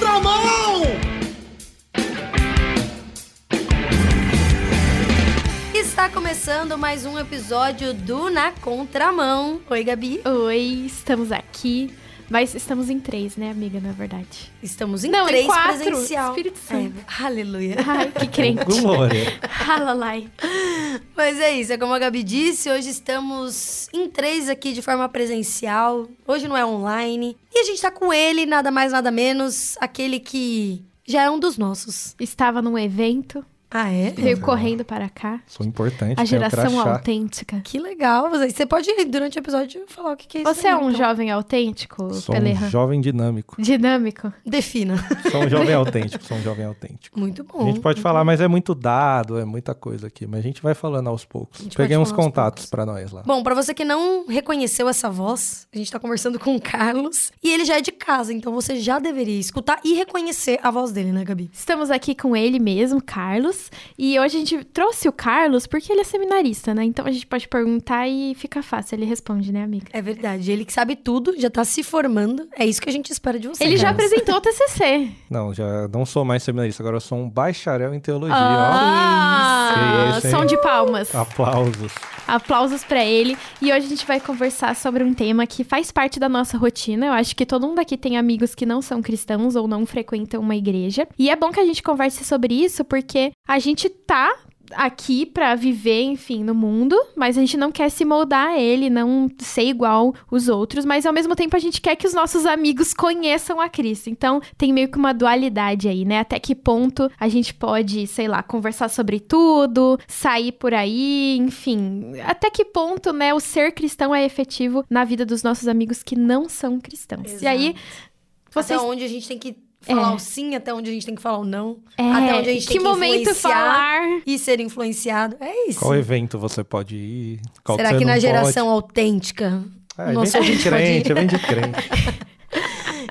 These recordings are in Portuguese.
contramão! Está começando mais um episódio do Na Contramão. Oi, Gabi. Oi, estamos aqui. Mas estamos em três, né, amiga, na verdade. Estamos em Não, em três quatro. presencial. Espírito Santo. É, aleluia. Ai, que crente. Glória. Halalai. Mas é isso, é como a Gabi disse, hoje estamos em três aqui de forma presencial. Hoje não é online. E a gente tá com ele, nada mais, nada menos, aquele que já é um dos nossos. Estava num evento, Ah, é? veio correndo para cá. Sou importante. A geração autêntica. Que legal. Você pode, durante o episódio, falar o que que é isso. Você é aí, um então. jovem autêntico, Sou Pelerra? um jovem dinâmico. Dinâmico. Defina. Sou um jovem autêntico. Sou um jovem autêntico. Muito bom. A gente pode falar, mas é muito dado, é muita coisa aqui. Mas a gente vai falando aos poucos. Peguei uns contatos pra nós lá. Bom, pra você que não reconheceu essa voz, a gente tá conversando com o Carlos e ele já é de casa, então você já deveria escutar e reconhecer a voz dele, né, Gabi? Estamos aqui com ele mesmo, Carlos. E hoje a gente trouxe o Carlos porque ele é seminarista, né? Então a gente pode perguntar e fica fácil. Ele responde, né, amiga? É verdade, ele que sabe tudo, já tá se formando. É isso que a gente espera de você. Ele já Carlos. apresentou o TCC. Não, já não sou mais seminarista, agora eu sou um bacharel em teologia. Ah, Que isso, hein? som de palmas. Aplausos. Aplausos pra ele. E hoje a gente vai conversar sobre um tema que faz parte da nossa rotina. Eu acho que todo mundo aqui tem amigos que não são cristãos ou não frequentam uma igreja. E é bom que a gente converse sobre isso porque a gente tá aqui pra viver, enfim, no mundo, mas a gente não quer se moldar a ele, não ser igual os outros, mas ao mesmo tempo a gente quer que os nossos amigos conheçam a Cristo. Então, tem meio que uma dualidade aí, né? Até que ponto a gente pode, sei lá, conversar sobre tudo, sair por aí, enfim, até que ponto, né, o ser cristão é efetivo na vida dos nossos amigos que não são cristãos. E aí, vocês Até onde a gente tem que falar É. o sim, até onde a gente tem que falar o não. é, até onde a gente que tem que momento influenciar falar? e ser influenciado. É isso. Qual evento você pode ir? Qual Será que não na geração pode? autêntica? É, Nossa, vem a de crente, vem de crente.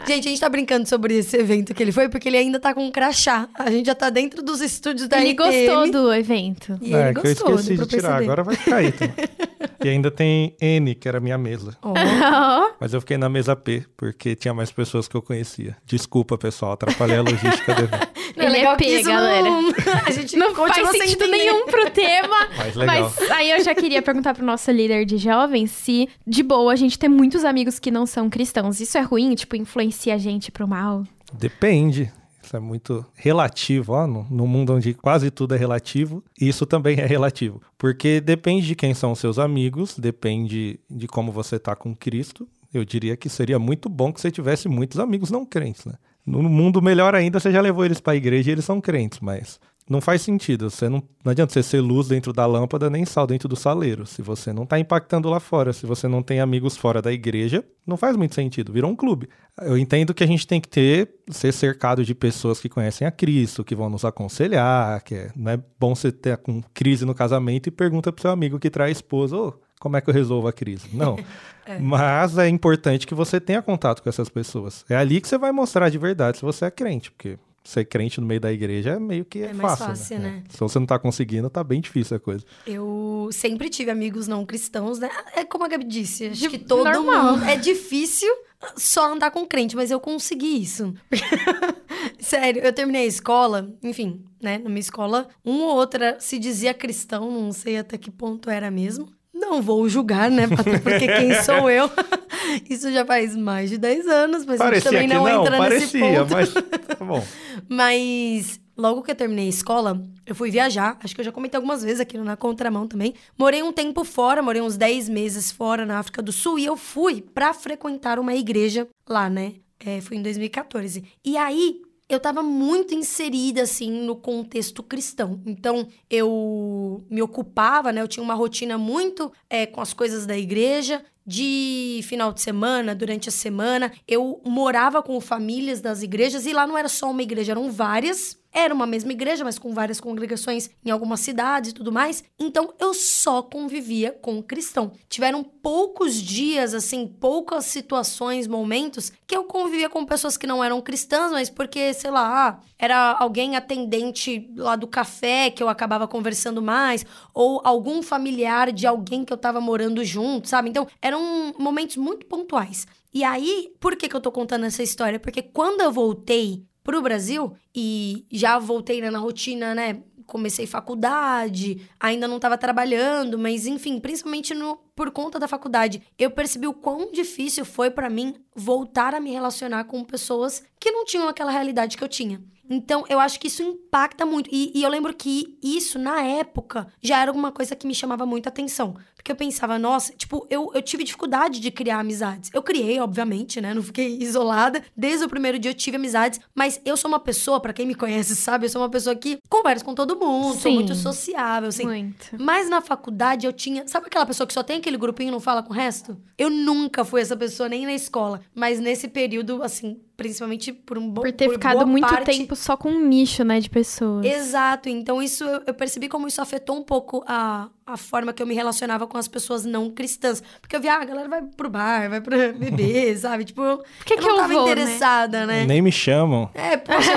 Gente, a gente tá brincando sobre esse evento que ele foi, porque ele ainda tá com um crachá. A gente já tá dentro dos estúdios da Ele RTM. gostou do evento. E é, ele que eu gostou, esqueci de tirar, perceber. agora vai ficar aí. e ainda tem N, que era a minha mesa. Ó, Mas eu fiquei na mesa P, porque tinha mais pessoas que eu conhecia. Desculpa, pessoal, atrapalhei a logística do evento. não é Ele é legal que P, isso galera. Não... A gente Não faz sentido nenhum pro tema. Mas legal. Mas aí eu já queria perguntar pro nosso líder de jovens se, de boa, a gente tem muitos amigos que não são cristãos. Isso é ruim? Tipo, influencia a gente pro mal? Depende. Isso é muito relativo, ó, no, no mundo onde quase tudo é relativo, isso também é relativo. Porque depende de quem são os seus amigos, depende de como você tá com Cristo. Eu diria que seria muito bom que você tivesse muitos amigos não crentes, né? No mundo melhor ainda, você já levou eles para a igreja e eles são crentes, mas não faz sentido. Você não, não adianta você ser luz dentro da lâmpada nem sal dentro do saleiro. Se você não está impactando lá fora, se você não tem amigos fora da igreja, não faz muito sentido. Virou um clube. Eu entendo que a gente tem que ter, ser cercado de pessoas que conhecem a Cristo, que vão nos aconselhar, que é, não é bom você ter com crise no casamento e pergunta pro seu amigo que traz esposa, ô, como é que eu resolvo a crise? Não. Mas é importante que você tenha contato com essas pessoas. É ali que você vai mostrar de verdade se você é crente, porque ser crente no meio da igreja é meio que É mais fácil, fácil, né? É. Se você não tá conseguindo, tá bem difícil a coisa. Eu sempre tive amigos não cristãos, né? É como a Gabi disse, acho De- que todo normal. mundo... É difícil só andar com crente, mas eu consegui isso. Sério, eu terminei a escola, enfim, né? Na minha escola, um ou outra se dizia cristão, não sei até que ponto era mesmo. Não vou julgar, né? Porque quem sou eu? Isso já faz mais de 10 anos, mas a gente Parecia também não, não, entra nesse parecia, ponto. mas tá bom. Mas logo que eu terminei a escola, eu fui viajar. Acho que eu já comentei algumas vezes aqui na contramão também. Morei um tempo fora, morei uns 10 meses fora na África do Sul e eu fui pra frequentar uma igreja lá, né? É, foi em 2014. E aí eu tava muito inserida, assim, no contexto cristão. Então, eu me ocupava, né? Eu tinha uma rotina muito é, com as coisas da igreja. De final de semana, durante a semana, eu morava com famílias das igrejas e lá não era só uma igreja, eram várias. Era uma mesma igreja, mas com várias congregações em algumas cidades e tudo mais. Então eu só convivia com cristão. Tiveram poucos dias, assim, poucas situações, momentos que eu convivia com pessoas que não eram cristãs, mas porque, sei lá, ah, era alguém atendente lá do café que eu acabava conversando mais, ou algum familiar de alguém que eu tava morando junto, sabe? Então eram momentos muito pontuais. E aí, por que, que eu tô contando essa história? Porque quando eu voltei pro Brasil e já voltei né, na rotina, né? Comecei faculdade, ainda não estava trabalhando, mas enfim, principalmente no, por conta da faculdade, eu percebi o quão difícil foi para mim voltar a me relacionar com pessoas que não tinham aquela realidade que eu tinha. Então, eu acho que isso impacta muito. E, e, eu lembro que isso, na época, já era alguma coisa que me chamava muita atenção. Porque eu pensava, nossa, tipo, eu, eu tive dificuldade de criar amizades. Eu criei, obviamente, né? Não fiquei isolada. Desde o primeiro dia eu tive amizades. Mas eu sou uma pessoa, para quem me conhece sabe, eu sou uma pessoa que conversa com todo mundo, Sim, sou muito sociável, assim. Muito. Mas na faculdade eu tinha. Sabe aquela pessoa que só tem aquele grupinho e não fala com o resto? Eu nunca fui essa pessoa, nem na escola. Mas nesse período, assim, principalmente por um bom Por ter por ficado muito parte... tempo só com um nicho, né, de pessoas. Exato. Então, isso eu, eu, percebi como isso afetou um pouco a, a forma que eu me relacionava com as pessoas não cristãs. Porque eu via, ah, a galera vai pro bar, vai pro beber, sabe? Tipo, Por que eu que não eu tava vou, né? interessada, né? né? Nem me chamam. É, poxa.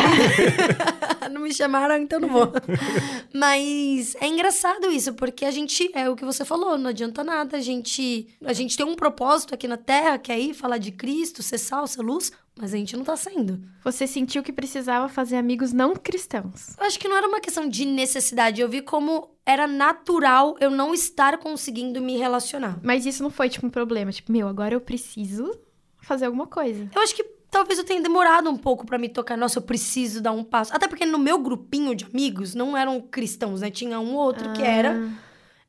não me chamaram, então não vou. Mas é engraçado isso, porque a gente, é o que você falou, não adianta nada. A gente, a gente tem um propósito aqui na Terra, que é ir falar de Cristo, ser sal, ser luz, mas a gente não tá sendo. Você sentiu que precisava fazer amigos não cristãos. Eu acho que não era uma questão de necessidade. Eu vi como era natural eu não estar conseguindo me relacionar. Mas isso não foi, tipo, um problema. Tipo, meu, agora eu preciso fazer alguma coisa. Eu acho que talvez eu tenha demorado um pouco para me tocar. Nossa, eu preciso dar um passo. Até porque no meu grupinho de amigos não eram cristãos, né? Tinha um outro Ah. que era.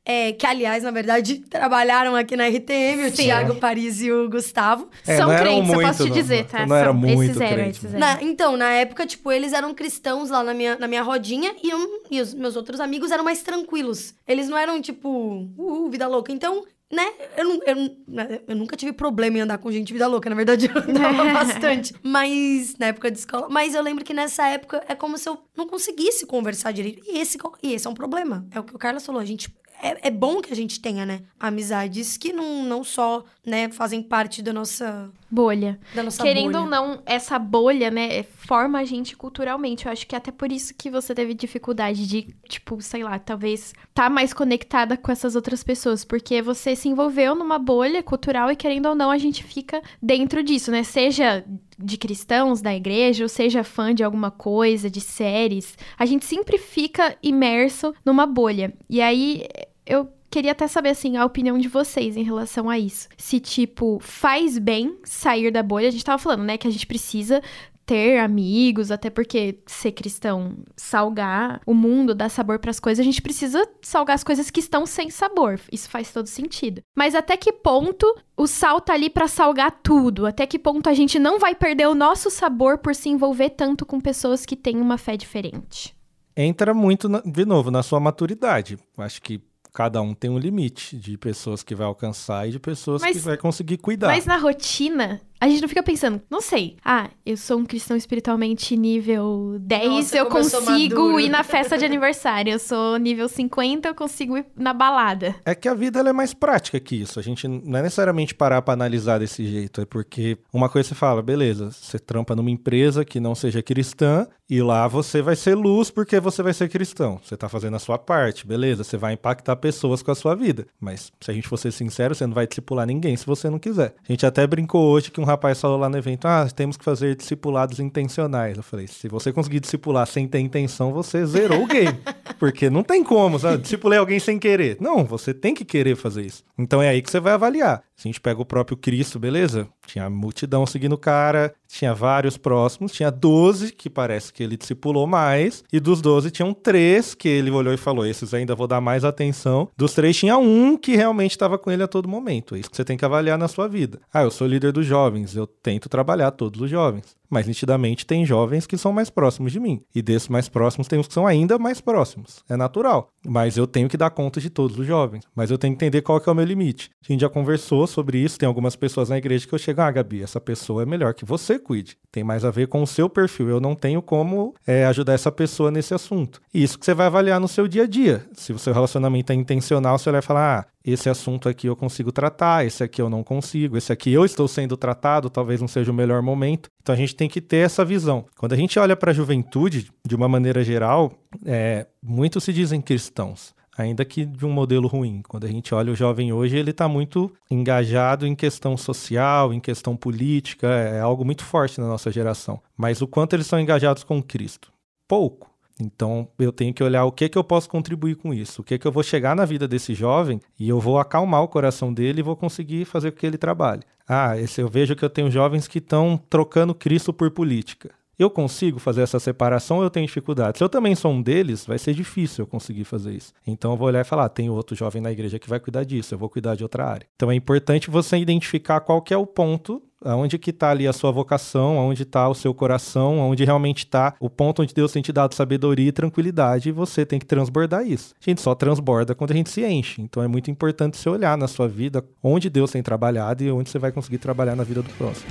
É, que, aliás, na verdade, trabalharam aqui na RTM, o Sim. Thiago Paris e o Gustavo. É, São não crentes, eu posso te não. dizer, tá? Não era São. muito esses eram, crente, esses né? eram. Na- então, na época, tipo, eles eram cristãos lá na minha, na minha rodinha e, eu- e os meus outros amigos eram mais tranquilos. Eles não eram, tipo, uhul, vida louca. Então, né, eu, não- eu, não- eu nunca tive problema em andar com gente vida louca. Na verdade, eu andava bastante. Mas, na época de escola. Mas eu lembro que nessa época é como se eu não conseguisse conversar direito. E esse, e esse é um problema. É o que o Carlos falou. A gente. É, é bom que a gente tenha, né? Amizades que não, não só, né, fazem parte da nossa, Bolha. Querendo bolha. ou não, essa bolha, né, forma a gente culturalmente. Eu acho que é até por isso que você teve dificuldade de, tipo, sei lá, talvez tá mais conectada com essas outras pessoas. Porque você se envolveu numa bolha cultural e, querendo ou não, a gente fica dentro disso, né? Seja de cristãos da igreja, ou seja fã de alguma coisa, de séries. A gente sempre fica imerso numa bolha. E aí, eu queria até saber, assim, a opinião de vocês em relação a isso. Se, tipo, faz bem sair da bolha. A gente tava falando, né, que a gente precisa ter amigos, até porque ser cristão, salgar o mundo, dar sabor pras coisas, a gente precisa salgar as coisas que estão sem sabor. Isso faz todo sentido. Mas até que ponto o sal tá ali pra salgar tudo? Até que ponto a gente não vai perder o nosso sabor por se envolver tanto com pessoas que têm uma fé diferente? Entra muito, na- de novo, na sua maturidade. Acho que cada um tem um limite de pessoas que vai alcançar e de pessoas Mas- que vai conseguir cuidar. Mas na rotina, a gente não fica pensando, não sei, ah, eu sou um cristão espiritualmente nível 10, Nossa, eu consigo ir na festa de aniversário. Eu sou nível 50, eu consigo ir na balada. É que a vida ela é mais prática que isso. A gente não é necessariamente parar para analisar desse jeito. É porque uma coisa você fala, beleza, você trampa numa empresa que não seja cristã e lá você vai ser luz porque você vai ser cristão. Você tá fazendo a sua parte, beleza? Você vai impactar pessoas com a sua vida. Mas se a gente for ser sincero, você não vai discipular ninguém se você não quiser. A gente até brincou hoje que um rapaz falou lá no evento: ah, temos que fazer discipulados intencionais. Eu falei: se você conseguir discipular sem ter intenção, você zerou o game. Porque não tem como, sabe? Discipulei alguém sem querer. Não, você tem que querer fazer isso. Então é aí que você vai avaliar. Se a gente pega o próprio Cristo, beleza? Tinha multidão seguindo o cara, tinha vários próximos, tinha 12 que parece que ele discipulou mais, e dos 12 tinham três que ele olhou e falou: esses ainda vou dar mais atenção. Dos três tinha um que realmente estava com ele a todo momento. É isso que você tem que avaliar na sua vida. Ah, eu sou líder dos jovens, eu tento trabalhar todos os jovens. Mas nitidamente tem jovens que são mais próximos de mim. E desses mais próximos tem os que são ainda mais próximos. É natural. Mas eu tenho que dar conta de todos os jovens. Mas eu tenho que entender qual que é o meu limite. A gente já conversou sobre isso. Tem algumas pessoas na igreja que eu chego, ah, Gabi, essa pessoa é melhor que você cuide. Tem mais a ver com o seu perfil. Eu não tenho como é, ajudar essa pessoa nesse assunto. E isso que você vai avaliar no seu dia a dia. Se o seu relacionamento é intencional, você vai falar, ah, esse assunto aqui eu consigo tratar, esse aqui eu não consigo, esse aqui eu estou sendo tratado, talvez não seja o melhor momento. Então a gente tem que ter essa visão. Quando a gente olha para a juventude, de uma maneira geral, é, muitos se dizem cristãos. ainda que de um modelo ruim. Quando a gente olha o jovem hoje, ele está muito engajado em questão social, em questão política, é algo muito forte na nossa geração. Mas o quanto eles são engajados com Cristo? Pouco. Então eu tenho que olhar o que que eu posso contribuir com isso, o que que eu vou chegar na vida desse jovem e eu vou acalmar o coração dele e vou conseguir fazer com que ele trabalhe. Ah, esse eu vejo que eu tenho jovens que estão trocando Cristo por política. Eu consigo fazer essa separação ou eu tenho dificuldade? Se eu também sou um deles, vai ser difícil eu conseguir fazer isso. Então eu vou olhar e falar: ah, tem outro jovem na igreja que vai cuidar disso, eu vou cuidar de outra área. Então é importante você identificar qual que é o ponto aonde que está ali a sua vocação, aonde está o seu coração, aonde realmente está o ponto onde Deus tem te dado sabedoria e tranquilidade, e você tem que transbordar isso. A gente só transborda quando a gente se enche. Então é muito importante você olhar na sua vida onde Deus tem trabalhado e onde você vai conseguir trabalhar na vida do próximo.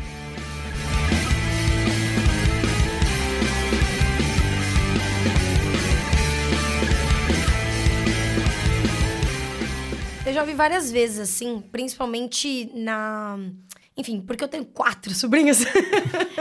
Eu já ouvi várias vezes, assim, principalmente na. Enfim, porque eu tenho quatro sobrinhas.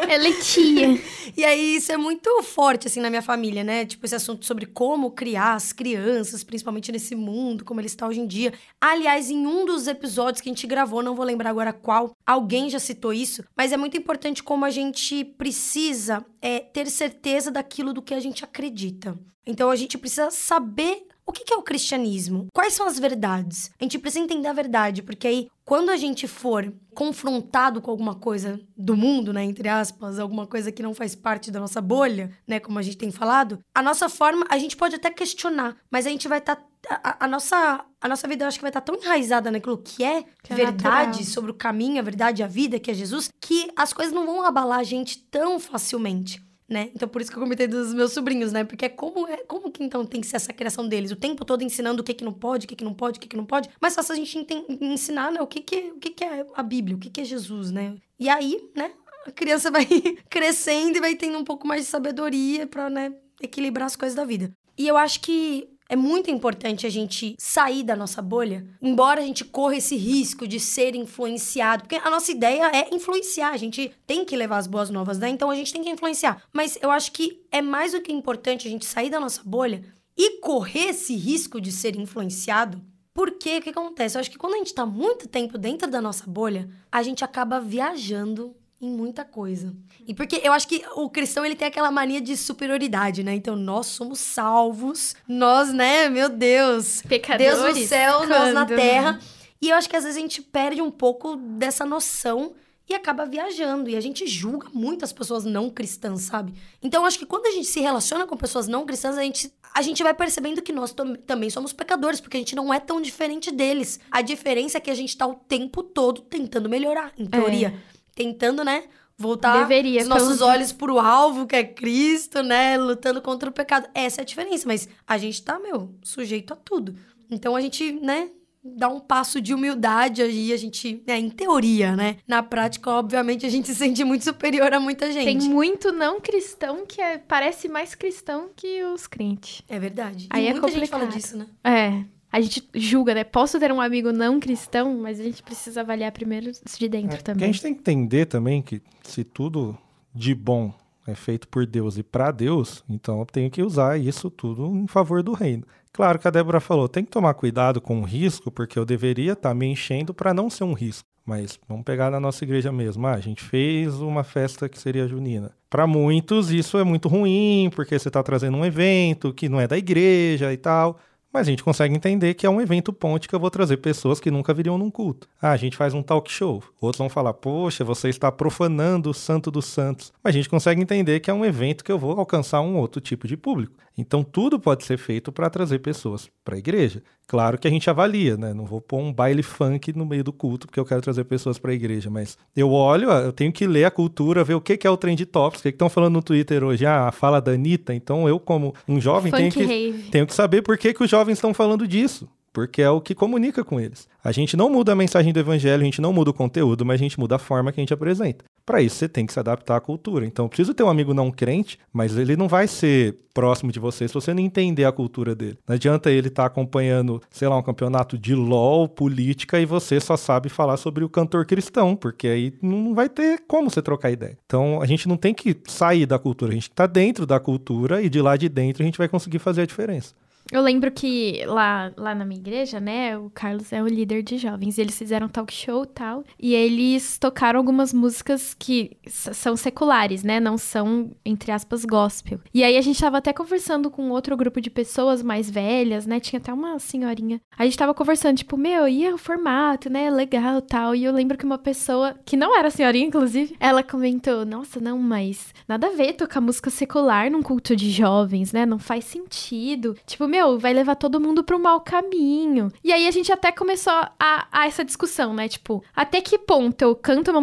Ela é tia. e aí, isso é muito forte, assim, na minha família, né? Tipo, esse assunto sobre como criar as crianças, principalmente nesse mundo, como ele está hoje em dia. Aliás, em um dos episódios que a gente gravou, não vou lembrar agora qual, alguém já citou isso, mas é muito importante como a gente precisa é, ter certeza daquilo do que a gente acredita. Então, a gente precisa saber o que é o cristianismo? Quais são as verdades? A gente precisa entender a verdade, porque aí, quando a gente for confrontado com alguma coisa do mundo, né, entre aspas, alguma coisa que não faz parte da nossa bolha, né, como a gente tem falado, a nossa forma, a gente pode até questionar, mas a gente vai estar. Tá, a, a, nossa, a nossa vida, eu acho que vai estar tá tão enraizada naquilo que é, que é verdade, natural. sobre o caminho, a verdade, a vida, que é Jesus, que as coisas não vão abalar a gente tão facilmente né? Então por isso que eu comentei dos meus sobrinhos, né? Porque é como é como que então tem que ser essa criação deles, o tempo todo ensinando o que que não pode, o que que não pode, o que que não pode. Mas fácil a gente ensinar, né, o que que o que que é a Bíblia, o que que é Jesus, né? E aí, né, a criança vai crescendo e vai tendo um pouco mais de sabedoria para, né, equilibrar as coisas da vida. E eu acho que é muito importante a gente sair da nossa bolha, embora a gente corra esse risco de ser influenciado, porque a nossa ideia é influenciar, a gente tem que levar as boas novas, né? Então a gente tem que influenciar. Mas eu acho que é mais do que importante a gente sair da nossa bolha e correr esse risco de ser influenciado. Porque o que acontece? Eu acho que quando a gente está muito tempo dentro da nossa bolha, a gente acaba viajando em muita coisa. E porque eu acho que o cristão ele tem aquela mania de superioridade, né? Então nós somos salvos, nós, né, meu Deus, pecadores, Deus no céu, quando? nós na terra. E eu acho que às vezes a gente perde um pouco dessa noção e acaba viajando. E a gente julga muito as pessoas não cristãs, sabe? Então, eu acho que quando a gente se relaciona com pessoas não cristãs, a gente, a gente vai percebendo que nós também somos pecadores, porque a gente não é tão diferente deles. A diferença é que a gente tá o tempo todo tentando melhorar, em teoria. É tentando, né? Voltar Deveria, os nossos pelo... olhos pro alvo, que é Cristo, né? Lutando contra o pecado. Essa é a diferença. Mas a gente tá, meu, sujeito a tudo. Então a gente, né? Dá um passo de humildade aí, a gente, né, em teoria, né? Na prática, obviamente, a gente se sente muito superior a muita gente. Tem muito não cristão que é, parece mais cristão que os crentes. É verdade. Aí e é muita complicado. gente fala disso, né? É a gente julga, né? Posso ter um amigo não cristão, mas a gente precisa avaliar primeiro de dentro é, também. A gente tem que entender também que se tudo de bom é feito por Deus e para Deus, então eu tenho que usar isso tudo em favor do reino. Claro que a Débora falou, tem que tomar cuidado com o risco, porque eu deveria estar tá me enchendo para não ser um risco. Mas vamos pegar na nossa igreja mesmo. Ah, a gente fez uma festa que seria junina. Para muitos isso é muito ruim, porque você está trazendo um evento que não é da igreja e tal. Mas a gente consegue entender que é um evento ponte que eu vou trazer pessoas que nunca viriam num culto. Ah, a gente faz um talk show. Outros vão falar, poxa, você está profanando o santo dos santos. Mas a gente consegue entender que é um evento que eu vou alcançar um outro tipo de público. Então tudo pode ser feito para trazer pessoas para a igreja. Claro que a gente avalia, né? Não vou pôr um baile funk no meio do culto porque eu quero trazer pessoas para a igreja, mas eu olho, eu tenho que ler a cultura, ver o que é o trend topics, o que estão falando no Twitter hoje, ah, a fala da Anitta, então eu como um jovem tenho que, tenho que saber por que, que os jovens estão falando disso porque é o que comunica com eles. A gente não muda a mensagem do evangelho, a gente não muda o conteúdo, mas a gente muda a forma que a gente apresenta. Para isso, você tem que se adaptar à cultura. Então, eu preciso ter um amigo não crente, mas ele não vai ser próximo de você se você não entender a cultura dele. Não adianta ele estar tá acompanhando, sei lá, um campeonato de LOL, política, e você só sabe falar sobre o cantor cristão, porque aí não vai ter como você trocar ideia. Então, a gente não tem que sair da cultura, a gente está dentro da cultura e de lá de dentro a gente vai conseguir fazer a diferença. Eu lembro que lá, lá na minha igreja, né, o Carlos é o líder de jovens, eles fizeram talk show e tal, e eles tocaram algumas músicas que são seculares, né, não são, entre aspas, gospel. E aí a gente tava até conversando com outro grupo de pessoas mais velhas, né, tinha até uma senhorinha. A gente tava conversando, tipo, meu, e o formato, né, legal tal, e eu lembro que uma pessoa, que não era senhorinha, inclusive, ela comentou, nossa, não, mas nada a ver tocar música secular num culto de jovens, né, não faz sentido. Tipo, meu, meu, vai levar todo mundo pro mau caminho. E aí a gente até começou a, a essa discussão, né? Tipo, até que ponto eu canto uma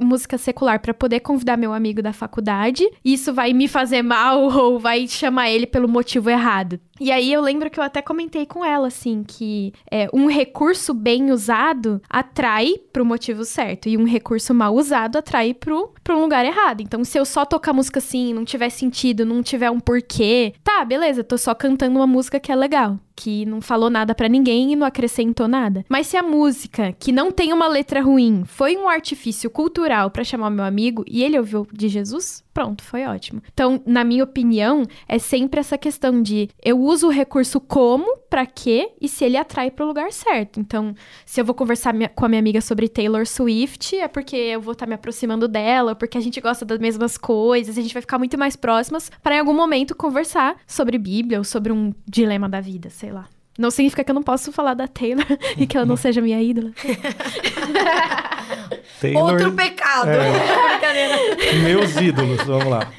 música secular para poder convidar meu amigo da faculdade? Isso vai me fazer mal ou vai chamar ele pelo motivo errado? E aí eu lembro que eu até comentei com ela, assim, que é, um recurso bem usado atrai pro motivo certo. E um recurso mal usado atrai pro, pro lugar errado. Então, se eu só tocar música assim, não tiver sentido, não tiver um porquê, tá, beleza, tô só cantando uma música que é legal que não falou nada para ninguém e não acrescentou nada. Mas se a música, que não tem uma letra ruim, foi um artifício cultural para chamar meu amigo e ele ouviu de Jesus, pronto, foi ótimo. Então, na minha opinião, é sempre essa questão de eu uso o recurso como, para quê e se ele atrai para o lugar certo. Então, se eu vou conversar com a minha amiga sobre Taylor Swift, é porque eu vou estar tá me aproximando dela, porque a gente gosta das mesmas coisas, a gente vai ficar muito mais próximas para em algum momento conversar sobre Bíblia ou sobre um dilema da vida, sei lá. Não significa que eu não posso falar da Taylor e que ela não seja minha ídola. Taylor, Outro pecado. É, meus ídolos, vamos lá.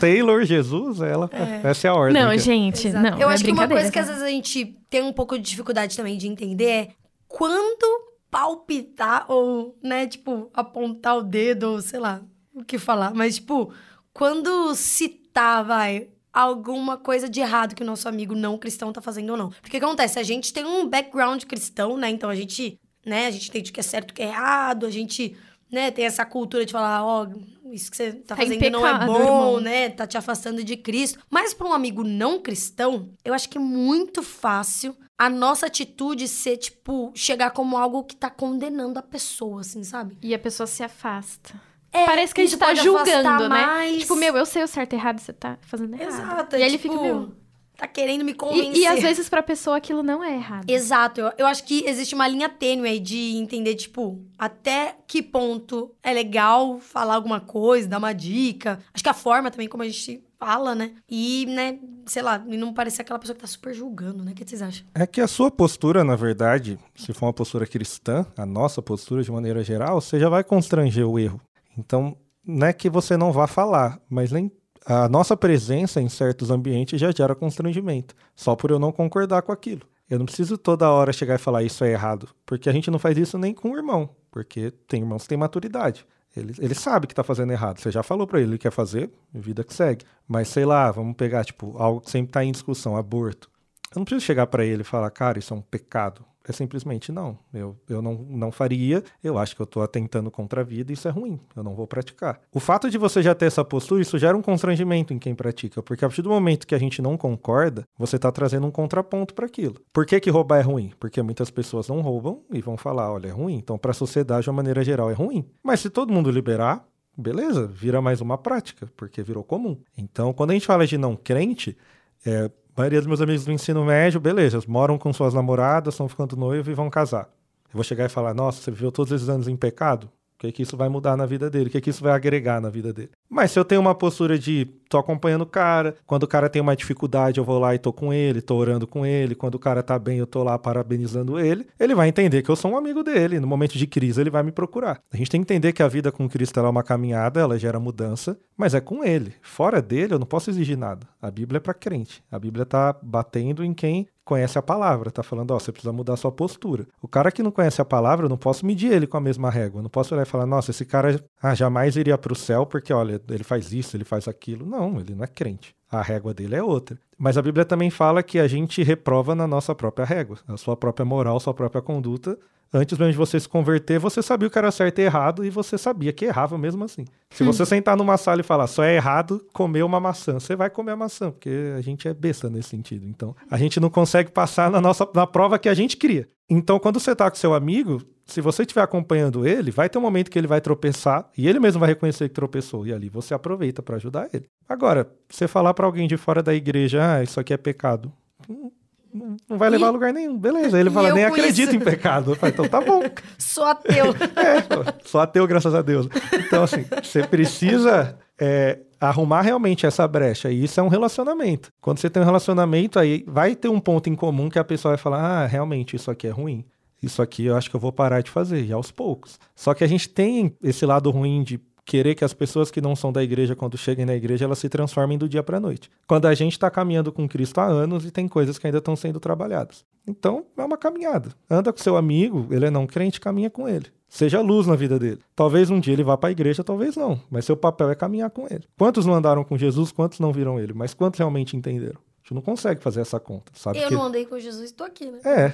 Taylor, Jesus, ela. É. Essa é a ordem. Não, que... gente, Exato. não. Eu é acho que uma coisa que às vezes a gente tem um pouco de dificuldade também de entender é quando palpitar ou, né, tipo, apontar o dedo ou sei lá o que falar. Mas, tipo, quando citar, vai, alguma coisa de errado que o nosso amigo não cristão tá fazendo ou não. Porque o que acontece? A gente tem um background cristão, né? Então a gente, né, a gente entende o que é certo e o que é errado, a gente, né, tem essa cultura de falar, ó, oh, isso que você tá, tá fazendo pecado, não é bom, irmão. né? Tá te afastando de Cristo. Mas para um amigo não cristão, eu acho que é muito fácil a nossa atitude ser, tipo, chegar como algo que tá condenando a pessoa, assim, sabe? E a pessoa se afasta. É, Parece que a gente tá julgando, né? Mais... Tipo, meu, eu sei o certo e errado, você tá fazendo errado. Exato. E aí tipo, ele fica, meu... Tá querendo me convencer. E, e às vezes pra pessoa aquilo não é errado. Exato. Eu, eu acho que existe uma linha tênue aí de entender, tipo, até que ponto é legal falar alguma coisa, dar uma dica. Acho que a forma também como a gente fala, né? E, né, sei lá, e não parecer aquela pessoa que tá super julgando, né? O que vocês acham? É que a sua postura, na verdade, se for uma postura cristã, a nossa postura de maneira geral, você já vai constranger o erro. Então, não é que você não vá falar, mas nem a nossa presença em certos ambientes já gera constrangimento, só por eu não concordar com aquilo. Eu não preciso toda hora chegar e falar isso é errado, porque a gente não faz isso nem com o irmão, porque tem irmãos que têm maturidade. Ele, ele sabe que está fazendo errado. Você já falou para ele, ele quer fazer, vida que segue. Mas sei lá, vamos pegar tipo algo que sempre está em discussão, aborto. Eu não preciso chegar para ele e falar, cara, isso é um pecado é simplesmente não. Eu, eu não, não faria, eu acho que eu estou atentando contra a vida isso é ruim, eu não vou praticar. O fato de você já ter essa postura, isso gera um constrangimento em quem pratica, porque a partir do momento que a gente não concorda, você está trazendo um contraponto para aquilo. Por que, que roubar é ruim? Porque muitas pessoas não roubam e vão falar, olha, é ruim. Então, para a sociedade, de uma maneira geral, é ruim. Mas se todo mundo liberar, beleza, vira mais uma prática, porque virou comum. Então, quando a gente fala de não crente, é, a maioria dos meus amigos do ensino médio, beleza, moram com suas namoradas, estão ficando noivo e vão casar. Eu vou chegar e falar, nossa, você viveu todos esses anos em pecado? O que, é que isso vai mudar na vida dele? O que, é que isso vai agregar na vida dele? Mas se eu tenho uma postura de tô acompanhando o cara, quando o cara tem uma dificuldade, eu vou lá e tô com ele, tô orando com ele, quando o cara tá bem, eu tô lá parabenizando ele, ele vai entender que eu sou um amigo dele. No momento de crise, ele vai me procurar. A gente tem que entender que a vida com Cristo é uma caminhada, ela gera mudança, mas é com ele. Fora dele, eu não posso exigir nada. A Bíblia é para crente. A Bíblia tá batendo em quem conhece a palavra, tá falando, ó, você precisa mudar sua postura. O cara que não conhece a palavra, eu não posso medir ele com a mesma régua. Eu não posso olhar e falar, nossa, esse cara ah, jamais iria para o céu porque, olha, ele faz isso, ele faz aquilo. Não, ele não é crente. A régua dele é outra. Mas a Bíblia também fala que a gente reprova na nossa própria régua, a sua própria moral, sua própria conduta, Antes mesmo de você se converter, você sabia o que era certo e errado e você sabia que errava mesmo assim. Se hum. você sentar numa sala e falar só é errado comer uma maçã, você vai comer a maçã, porque a gente é besta nesse sentido. Então, a gente não consegue passar na nossa na prova que a gente cria. Então, quando você tá com seu amigo, se você estiver acompanhando ele, vai ter um momento que ele vai tropeçar e ele mesmo vai reconhecer que tropeçou e ali você aproveita para ajudar ele. Agora, você falar para alguém de fora da igreja, ah, isso aqui é pecado. Hum, não, não vai levar a lugar nenhum. Beleza. Ele E fala, nem acredito isso? em pecado. Eu falo, então tá bom. Sou ateu. É, só ateu, graças a Deus. Então, assim, você precisa é, arrumar realmente essa brecha. E isso é um relacionamento. Quando você tem um relacionamento, aí vai ter um ponto em comum que a pessoa vai falar: ah, realmente, isso aqui é ruim. Isso aqui eu acho que eu vou parar de fazer, e aos poucos. Só que a gente tem esse lado ruim de querer que as pessoas que não são da igreja, quando cheguem na igreja, elas se transformem do dia para a noite. Quando a gente está caminhando com Cristo há anos e tem coisas que ainda estão sendo trabalhadas. Então, é uma caminhada. Anda com seu amigo, ele é não crente, caminha com ele. Seja luz na vida dele. Talvez um dia ele vá para a igreja, talvez não. Mas seu papel é caminhar com ele. Quantos não andaram com Jesus, quantos não viram ele? Mas quantos realmente entenderam? A gente não consegue fazer essa conta, sabe? Eu que... não andei com Jesus, tô aqui, né? É.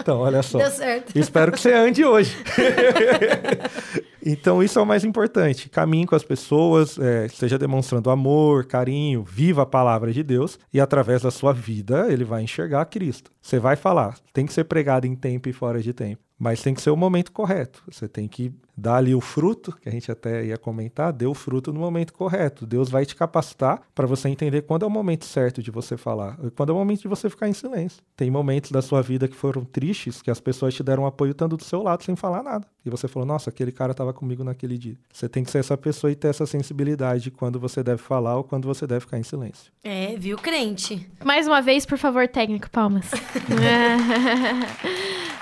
Então, olha só. Deu certo. Espero que você ande hoje. então, isso é o mais importante. Caminhe com as pessoas, é, demonstrando amor, carinho, viva a palavra de Deus e através da sua vida ele vai enxergar Cristo. Você vai falar, tem que ser pregado em tempo e fora de tempo. Mas tem que ser o momento correto. Você tem que dar ali o fruto, que a gente até ia comentar, dê o fruto no momento correto. Deus vai te capacitar para você entender quando é o momento certo de você falar, e quando é o momento de você ficar em silêncio. Tem momentos da sua vida que foram tristes, que as pessoas te deram apoio estando do seu lado sem falar nada. E você falou, nossa, aquele cara estava comigo naquele dia. Você tem que ser essa pessoa e ter essa sensibilidade de quando você deve falar ou quando você deve ficar em silêncio. É, viu, crente? Mais uma vez, por favor, técnico, palmas.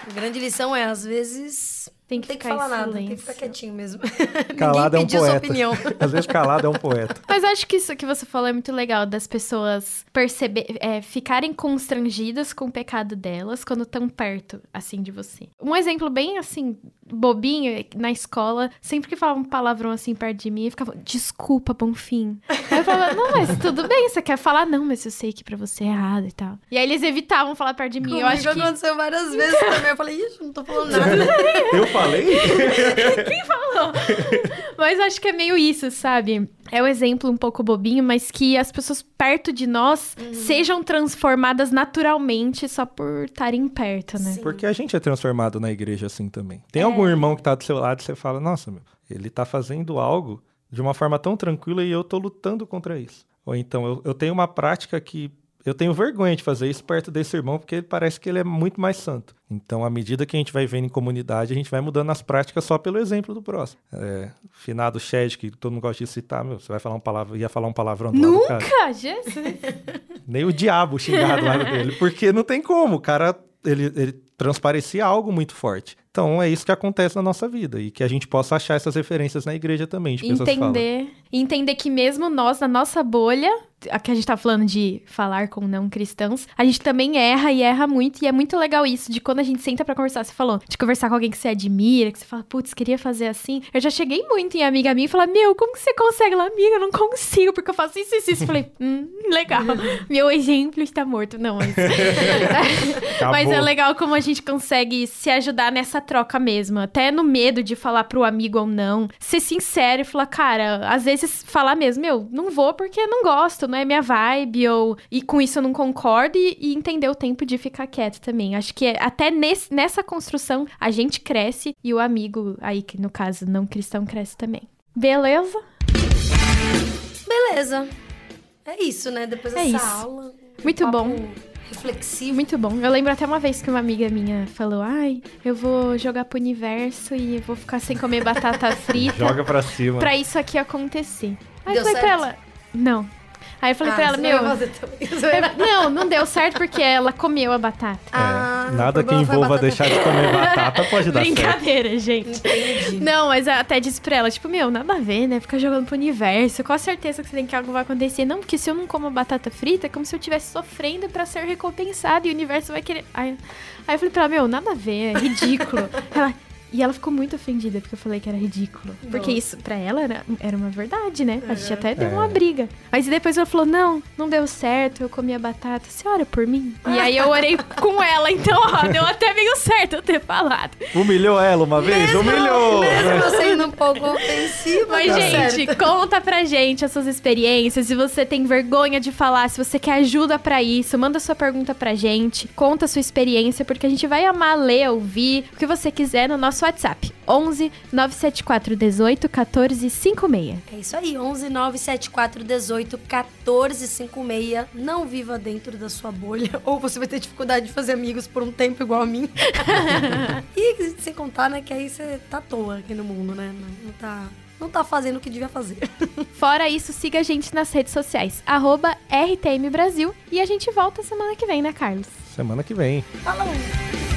A grande lição é, às vezes, Tem que tem que falar nada, tem que ficar quietinho mesmo. Calado é um Ninguém pediu sua poeta. opinião. Às vezes calado é um poeta. Mas acho que isso que você falou é muito legal, das pessoas perceber, é, ficarem constrangidas com o pecado delas quando estão perto, assim, de você. Um exemplo bem, assim, bobinho, na escola, sempre que falavam um palavrão assim perto de mim, eu ficava, desculpa, Bonfim. Aí eu falava, não, mas tudo bem, você quer falar? Não, mas eu sei que pra você é errado e tal. E aí eles evitavam falar perto de mim. eu acho que... aconteceu várias vezes também. Eu falei, ixi, não tô falando nada. Eu falei? Mas acho que é meio isso, sabe? É um exemplo um pouco bobinho, mas que as pessoas perto de nós sejam transformadas naturalmente só por estarem perto, né? Sim. Porque a gente é transformado na igreja assim também. Tem algum irmão que tá do seu lado e você fala, nossa, meu, ele tá fazendo algo de uma forma tão tranquila e eu tô lutando contra isso. Ou então, eu, eu tenho uma prática que eu tenho vergonha de fazer isso perto desse irmão, porque ele parece que ele é muito mais santo. Então, à medida que a gente vai vendo em comunidade, a gente vai mudando as práticas só pelo exemplo do próximo. É, finado Shed, que todo mundo gosta de citar, meu, você vai falar um palavra, ia falar um palavrão do lado. Nunca, Jesus. Nem o diabo xingar do lado dele. Porque não tem como. O cara, ele, ele transparecia algo muito forte. Então, é isso que acontece na nossa vida. E que a gente possa achar essas referências na igreja também, entender, entender que mesmo nós, na nossa bolha, a que a gente tá falando de falar com não cristãos, a gente também erra e erra muito. E é muito legal isso, de quando a gente senta pra conversar, você falou, de conversar com alguém que você admira, que você fala, putz, queria fazer assim. Eu já cheguei muito em amiga minha e falar, meu, como que você consegue? Ela, amiga, eu não consigo, porque eu faço isso, isso, isso. Eu Falei, hum, legal. Meu exemplo está morto. Não, mas... mas é legal como a gente consegue se ajudar nessa troca mesmo. Até no medo de falar pro amigo ou não. Ser sincero e falar, cara, às vezes falar mesmo, meu, não vou porque não gosto, não é minha vibe, ou e com isso eu não concordo, e, e entender o tempo de ficar quieto também. Acho que é- até nesse- nessa construção a gente cresce e o amigo, aí que no caso não cristão, cresce também. Beleza? Beleza. É isso, né? Depois É dessa isso. aula. Muito papo bom. Reflexivo. Muito bom. Eu lembro até uma vez que uma amiga minha falou: Ai, eu vou jogar pro universo e vou ficar sem comer batata frita. Joga pra cima. pra isso aqui acontecer. Aí Deu eu falei pra certo? ela, não. Aí eu falei Ah, pra ela, meu. eu- Não, não deu certo porque ela comeu a batata. É, Ah, o nada que a envolva batata deixar de comer batata pode dar certo. Brincadeira, gente. Entendi. Não, mas eu até disse pra ela, tipo, meu, nada a ver, né? Ficar jogando pro universo. Qual a certeza que você tem que algo vai acontecer? Não, porque se eu não como batata frita, é como se eu estivesse sofrendo pra ser recompensado e o universo vai querer. Aí, aí eu falei pra ela, meu, nada a ver, é ridículo. ela. E ela ficou muito ofendida porque eu falei que era ridículo. Porque Nossa. isso, pra ela, era, era uma verdade, né? A gente até deu É. uma briga. Mas depois ela falou: não, não deu certo, eu comi a batata. Você ora por mim? E aí eu orei com ela, então, ó, deu até meio certo eu ter falado. Humilhou ela uma vez? Humilhou! Mesmo sendo um pouco ofensiva, Mas, deu gente, certo. conta pra gente as suas experiências. Se você tem vergonha de falar, se você quer ajuda pra isso, manda sua pergunta pra gente. Conta a sua experiência, porque a gente vai amar ler, ouvir, o que você quiser no nosso nosso WhatsApp, 11 974 18 14 56. É isso aí, 11 974 18 14 56. Não viva dentro da sua bolha, ou você vai ter dificuldade de fazer amigos por um tempo igual a mim. e sem contar, né, que aí você tá à toa aqui no mundo, né? Não, não tá não tá fazendo o que devia fazer. Fora isso, siga a gente nas redes sociais, arroba RTM Brasil. E a gente volta semana que vem, né, Carlos? Semana que vem. Falou!